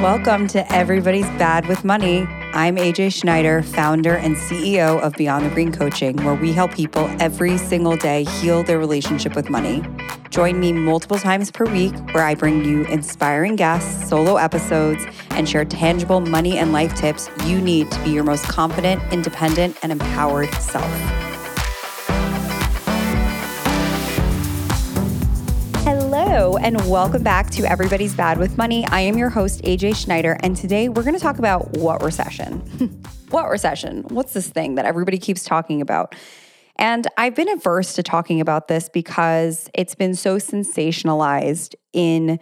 Welcome to Everybody's Bad with Money. I'm AJ Schneider, founder and CEO of Beyond the Green Coaching, where we help people every single day heal their relationship with money. Join me multiple times per week, where I bring you inspiring guests, solo episodes, and share tangible money and life tips you need to be your most confident, independent, and empowered self. Hello, and welcome back to Everybody's Bad with Money. I am your host, AJ Schneider, and today we're going to talk about what recession? what recession? What's this thing that everybody keeps talking about? And I've been averse to talking about this because it's been so sensationalized in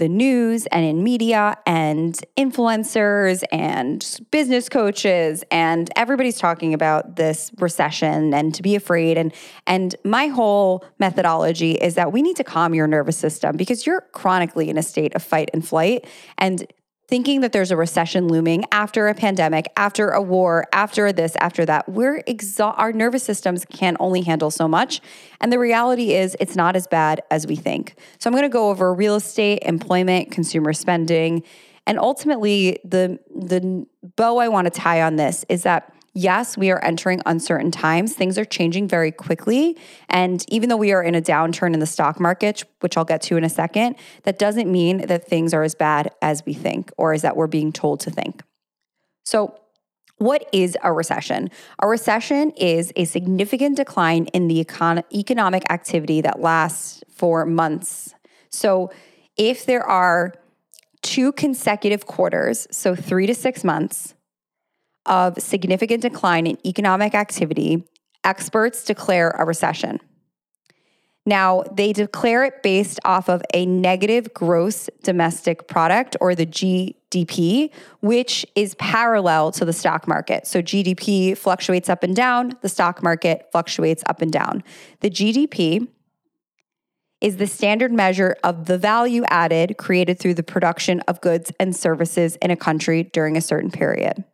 the news and in media and influencers and business coaches and everybody's talking about this recession and to be afraid. And and my whole methodology is that we need to calm your nervous system because you're chronically in a state of fight and flight. And thinking that there's a recession looming after a pandemic, after a war, after this, after that. We're exa- our nervous systems can only handle so much. And the reality is it's not as bad as we think. So I'm going to go over real estate, employment, consumer spending, and ultimately the the bow I want to tie on this is that yes, we are entering uncertain times. Things are changing very quickly. And even though we are in a downturn in the stock market, which I'll get to in a second, that doesn't mean that things are as bad as we think or as that we're being told to think. So, what is a recession? A recession is a significant decline in the econ- economic activity that lasts for months. So, if there are two consecutive quarters, so three to six months, of significant decline in economic activity, experts declare a recession. Now, they declare it based off of a negative gross domestic product or the GDP, which is parallel to the stock market. So, GDP fluctuates up and down, the stock market fluctuates up and down. The GDP is the standard measure of the value added created through the production of goods and services in a country during a certain period.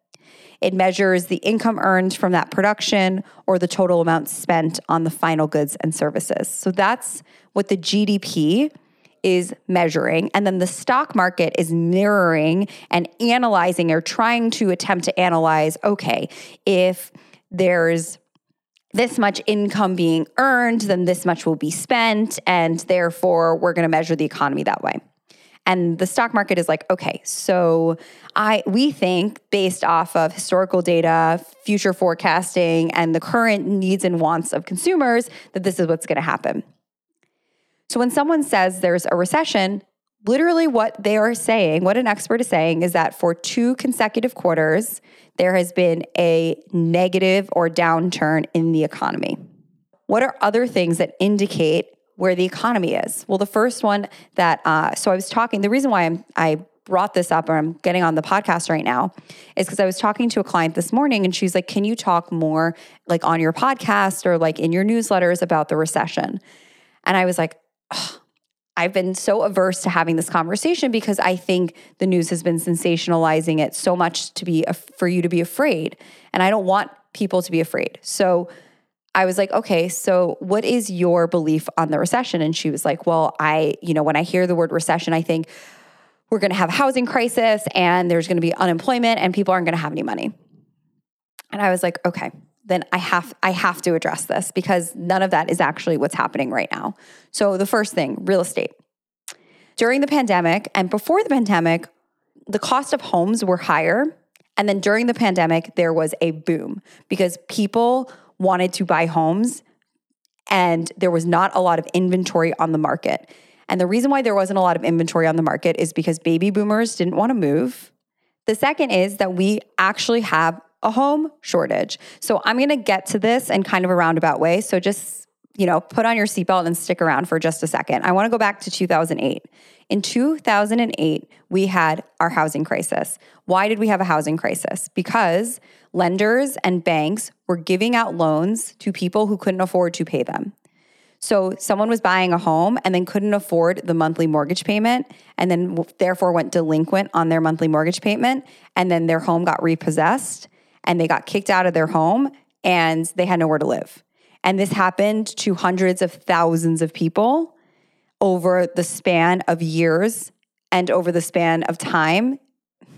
It measures the income earned from that production or the total amount spent on the final goods and services. So that's what the GDP is measuring. And then the stock market is mirroring and analyzing or trying to attempt to analyze okay, if there's this much income being earned, then this much will be spent. And therefore, we're going to measure the economy that way. And the stock market is like, okay, so I we think based off of historical data, future forecasting, and the current needs and wants of consumers that this is what's going to happen. So when someone says there's a recession, literally what they are saying, what an expert is saying is that for two consecutive quarters, there has been a negative or downturn in the economy. What are other things that indicate where the economy is? Well, the first one that, uh, so I was talking, the reason why I'm, I brought this up or I'm getting on the podcast right now is because I was talking to a client this morning and she's like, Can you talk more like on your podcast or like in your newsletters about the recession? And I was like, I've been so averse to having this conversation because I think the news has been sensationalizing it so much to be for you to be afraid. And I don't want people to be afraid. So I was like, okay, so what is your belief on the recession? And she was like, well, I, you know, when I hear the word recession, I think, we're going to have a housing crisis and there's going to be unemployment and people aren't going to have any money. And I was like, okay, then I have I have to address this because none of that is actually what's happening right now. So the first thing, real estate. During the pandemic and before the pandemic, the cost of homes were higher. And then during the pandemic, there was a boom because people wanted to buy homes and there was not a lot of inventory on the market. And the reason why there wasn't a lot of inventory on the market is because baby boomers didn't want to move. The second is that we actually have a home shortage. So I'm going to get to this in kind of a roundabout way. So just, you know, put on your seatbelt and stick around for just a second. I want to go back to 2008. In 2008, we had our housing crisis. Why did we have a housing crisis? Because lenders and banks were giving out loans to people who couldn't afford to pay them. So someone was buying a home and then couldn't afford the monthly mortgage payment and then therefore went delinquent on their monthly mortgage payment and then their home got repossessed and they got kicked out of their home and they had nowhere to live. And this happened to hundreds of thousands of people over the span of years and over the span of time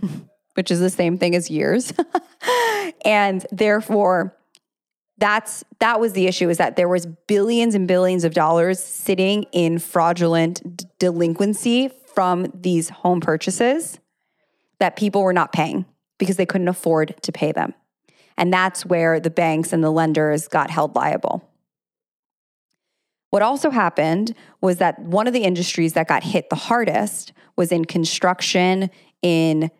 which is the same thing as years. and therefore, that's that was the issue is that there was billions and billions of dollars sitting in fraudulent delinquency from these home purchases that people were not paying because they couldn't afford to pay them. And that's where the banks and the lenders got held liable. What also happened was that one of the industries that got hit the hardest was in construction, in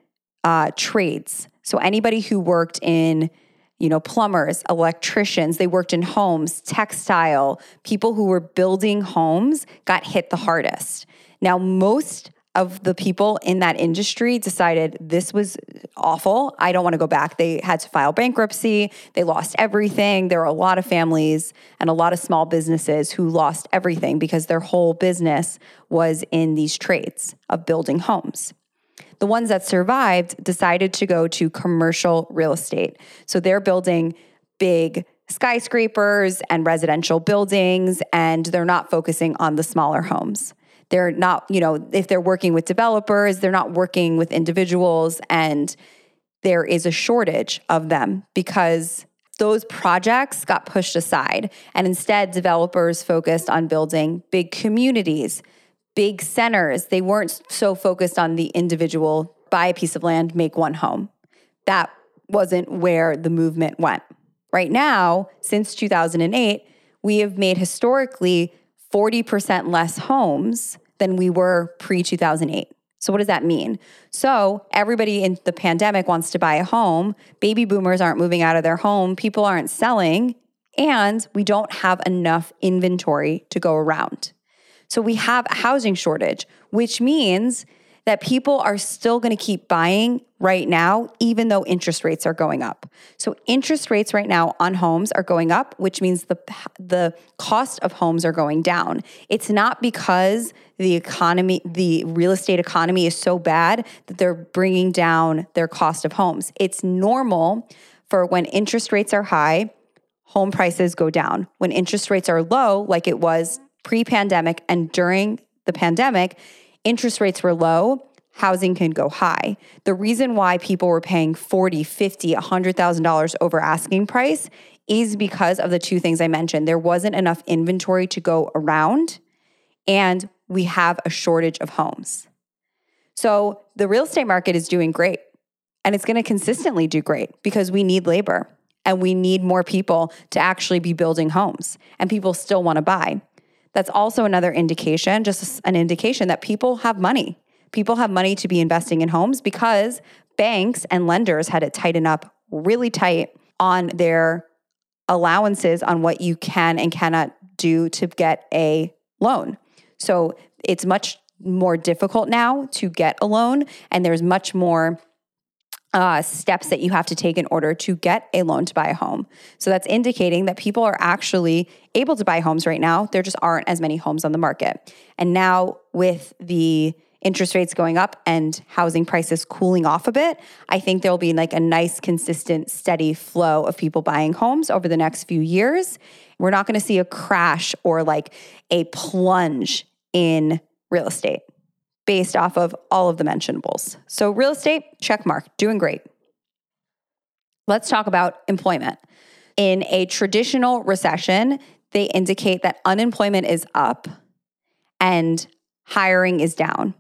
uh, trades. So anybody who worked in you know, plumbers, electricians, they worked in homes, textile, people who were building homes got hit the hardest. Now, most of the people in that industry decided this was awful. I don't want to go back. They had to file bankruptcy. They lost everything. There were a lot of families and a lot of small businesses who lost everything because their whole business was in these trades of building homes. The ones that survived decided to go to commercial real estate. So they're building big skyscrapers and residential buildings, and they're not focusing on the smaller homes. They're not, you know, if they're working with developers, they're not working with individuals, and there is a shortage of them because those projects got pushed aside. And instead, developers focused on building big communities, big centers. They weren't so focused on the individual buy a piece of land, make one home. That wasn't where the movement went. Right now, since 2008, we have made historically 40% less homes than we were pre 2008. So, what does that mean? So, everybody in the pandemic wants to buy a home. Baby boomers aren't moving out of their home. People aren't selling. And we don't have enough inventory to go around. So we have a housing shortage, which means that people are still going to keep buying right now, even though interest rates are going up. So interest rates right now on homes are going up, which means the the cost of homes are going down. It's not because the economy, the real estate economy is so bad that they're bringing down their cost of homes. It's normal for when interest rates are high, home prices go down. When interest rates are low, like it was pre pandemic and during the pandemic, interest rates were low, housing can go high. The reason why people were paying 40, 50, $100,000 over asking price is because of the two things I mentioned. There wasn't enough inventory to go around, and we have a shortage of homes. So the real estate market is doing great, and it's going to consistently do great because we need labor and we need more people to actually be building homes, and people still want to buy that's also another indication, just an indication that people have money. People have money to be investing in homes because banks and lenders had to tighten up really tight on their allowances on what you can and cannot do to get a loan. So it's much more difficult now to get a loan, and there's much more uh, steps that you have to take in order to get a loan to buy a home. So that's indicating that people are actually able to buy homes right now. There just aren't as many homes on the market. And now with the interest rates going up and housing prices cooling off a bit, I think there'll be like a nice, consistent, steady flow of people buying homes over the next few years. We're not going to see a crash or like a plunge in real estate based off of all of the mentionables. So, real estate, check mark, doing great. Let's talk about employment. In a traditional recession, they indicate that unemployment is up and hiring is down.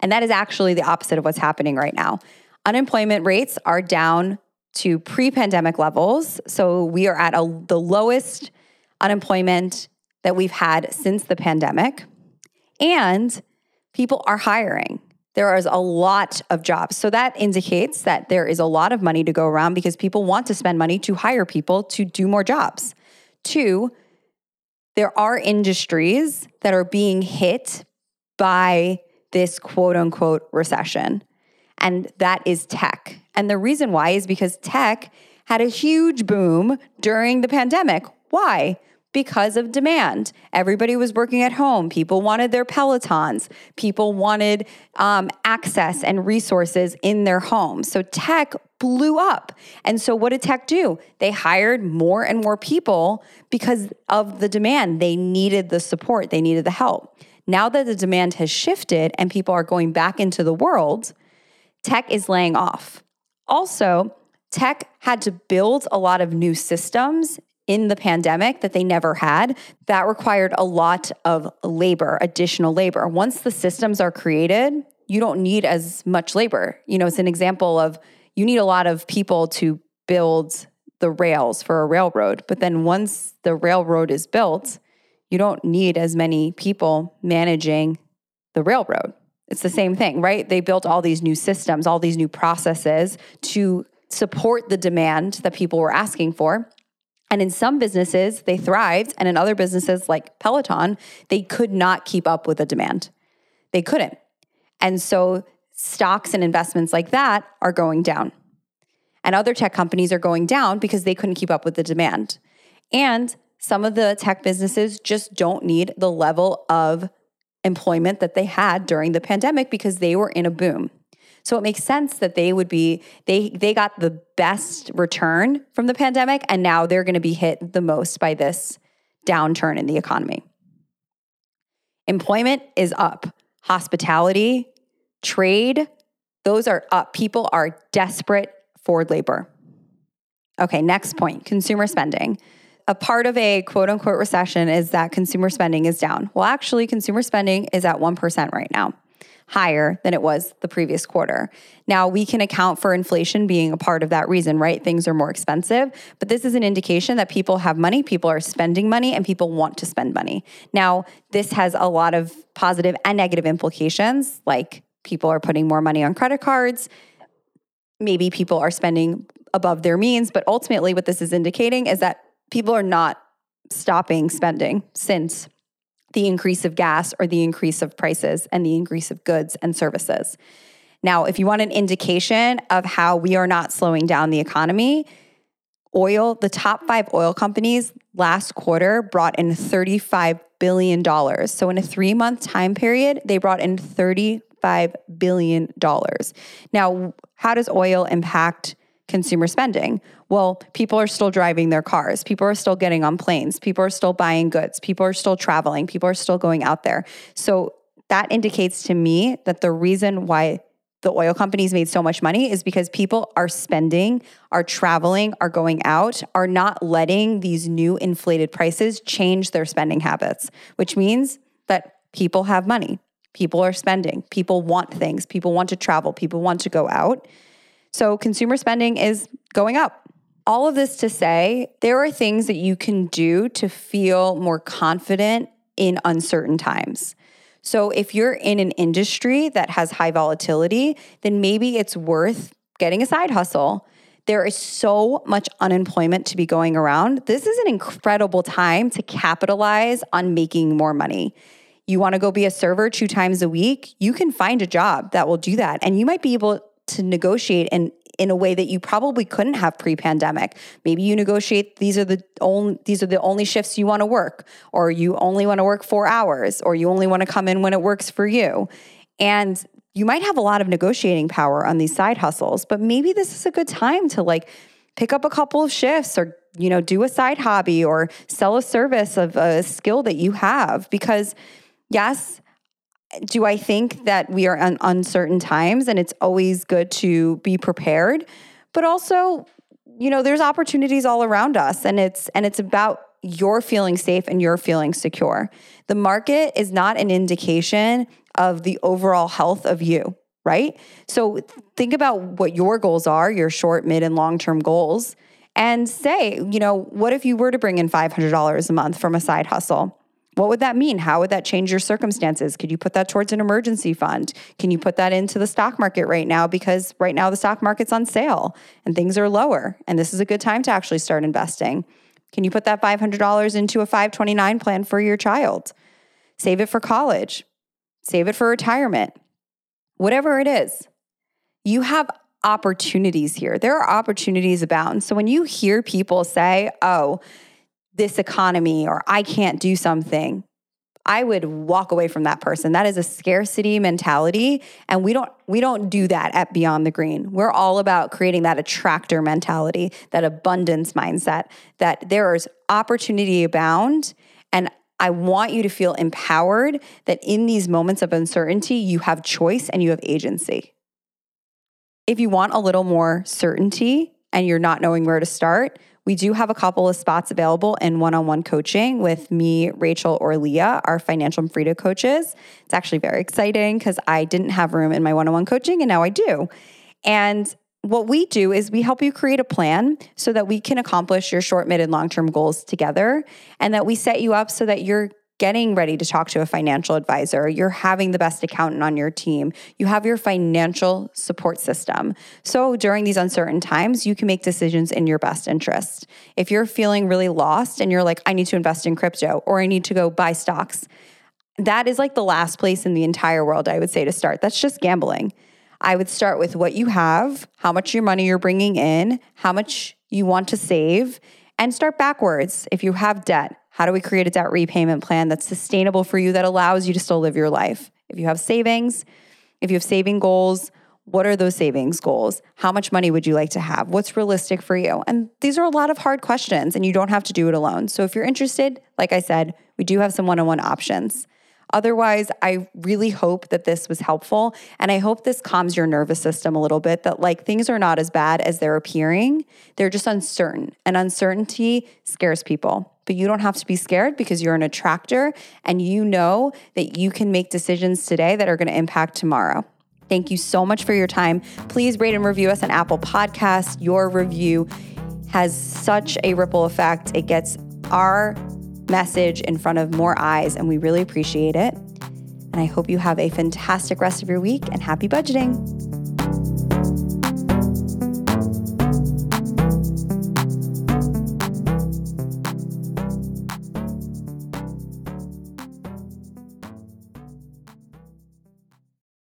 And that is actually the opposite of what's happening right now. Unemployment rates are down to pre pandemic levels. So we are at a, the lowest unemployment that we've had since the pandemic. And people are hiring. There is a lot of jobs. So that indicates that there is a lot of money to go around because people want to spend money to hire people to do more jobs. Two, there are industries that are being hit by this quote unquote recession, and that is tech. And the reason why is because tech had a huge boom during the pandemic. Why? Because of demand. Everybody was working at home. People wanted their Pelotons. People wanted um, access and resources in their homes. So tech blew up. And so what did tech do? They hired more and more people because of the demand. They needed the support, they needed the help. Now that the demand has shifted and people are going back into the world, tech is laying off. Also, tech had to build a lot of new systems in the pandemic that they never had. That required a lot of labor, additional labor. Once the systems are created, you don't need as much labor. You know, it's an example of you need a lot of people to build the rails for a railroad. But then once the railroad is built, you don't need as many people managing the railroad. It's the same thing, right? They built all these new systems, all these new processes to support the demand that people were asking for. And in some businesses, they thrived. And in other businesses like Peloton, they could not keep up with the demand. They couldn't. And so stocks and investments like that are going down. And other tech companies are going down because they couldn't keep up with the demand. And some of the tech businesses just don't need the level of employment that they had during the pandemic because they were in a boom. So it makes sense that they would be they they got the best return from the pandemic and now they're going to be hit the most by this downturn in the economy. Employment is up. Hospitality, trade, those are up. People are desperate for labor. Okay, next point, consumer spending a part of a quote unquote recession is that consumer spending is down. Well, actually, consumer spending is at 1% right now, higher than it was the previous quarter. Now, we can account for inflation being a part of that reason, right? Things are more expensive, but this is an indication that people have money, people are spending money, and people want to spend money. Now, this has a lot of positive and negative implications, like people are putting more money on credit cards. Maybe people are spending above their means, but ultimately, what this is indicating is that people are not stopping spending since the increase of gas or the increase of prices and the increase of goods and services. Now, if you want an indication of how we are not slowing down the economy, oil, the top five oil companies last quarter brought in $35 billion. So, in a three month time period, they brought in $35 billion. Now, how does oil impact consumer spending? Well, people are still driving their cars. People are still getting on planes. People are still buying goods. People are still traveling. People are still going out there. So that indicates to me that the reason why the oil companies made so much money is because people are spending, are traveling, are going out, are not letting these new inflated prices change their spending habits, which means that people have money. People are spending. People want things. People want to travel. People want to go out. So consumer spending is going up. All of this to say, there are things that you can do to feel more confident in uncertain times. So if you're in an industry that has high volatility, then maybe it's worth getting a side hustle. There is so much unemployment to be going around. This is an incredible time to capitalize on making more money. You want to go be a server two times a week? You can find a job that will do that. And you might be able to negotiate and in a way that you probably couldn't have pre-pandemic. Maybe you negotiate these are the only these are the only shifts you want to work or you only want to work 4 hours or you only want to come in when it works for you. And you might have a lot of negotiating power on these side hustles, but maybe this is a good time to like pick up a couple of shifts or you know do a side hobby or sell a service of a skill that you have because yes do I think that we are in uncertain times and it's always good to be prepared? But also, you know, there's opportunities all around us and it's and it's about your feeling safe and you're feeling secure. The market is not an indication of the overall health of you, right? So think about what your goals are, your short, mid, and long term goals, and say, you know, what if you were to bring in $500 a month from a side hustle? What would that mean? How would that change your circumstances? Could you put that towards an emergency fund? Can you put that into the stock market right now? Because right now the stock market's on sale and things are lower. And this is a good time to actually start investing. Can you put that $500 into a 529 plan for your child? Save it for college, save it for retirement, whatever it is. You have opportunities here. There are opportunities abound. So when you hear people say, oh, this economy or I can't do something, I would walk away from that person. That is a scarcity mentality and we don't we don't do that at Beyond the Green. We're all about creating that attractor mentality, that abundance mindset that there is opportunity abound and I want you to feel empowered that in these moments of uncertainty you have choice and you have agency. If you want a little more certainty and you're not knowing where to start, we do have a couple of spots available in one on one coaching with me, Rachel, or Leah, our financial freedom coaches. It's actually very exciting because I didn't have room in my one on one coaching and now I do. And what we do is we help you create a plan so that we can accomplish your short, mid, and long term goals together and that we set you up so that you're getting ready to talk to a financial advisor, you're having the best accountant on your team, you have your financial support system. So during these uncertain times, you can make decisions in your best interest. If you're feeling really lost and you're like, I need to invest in crypto or I need to go buy stocks, that is like the last place in the entire world I would say to start. That's just gambling. I would start with what you have, how much your money you're bringing in, how much you want to save, and start backwards. If you have debt, how do we create a debt repayment plan that's sustainable for you that allows you to still live your life? If you have savings, if you have saving goals, what are those savings goals? How much money would you like to have? What's realistic for you? And these are a lot of hard questions, and you don't have to do it alone. So, if you're interested, like I said, we do have some one on one options. Otherwise, I really hope that this was helpful. And I hope this calms your nervous system a little bit that like things are not as bad as they're appearing. They're just uncertain, and uncertainty scares people. But you don't have to be scared because you're an attractor and you know that you can make decisions today that are going to impact tomorrow. Thank you so much for your time. Please rate and review us on Apple Podcasts. Your review has such a ripple effect. It gets our message in front of more eyes, and we really appreciate it. And I hope you have a fantastic rest of your week and happy budgeting.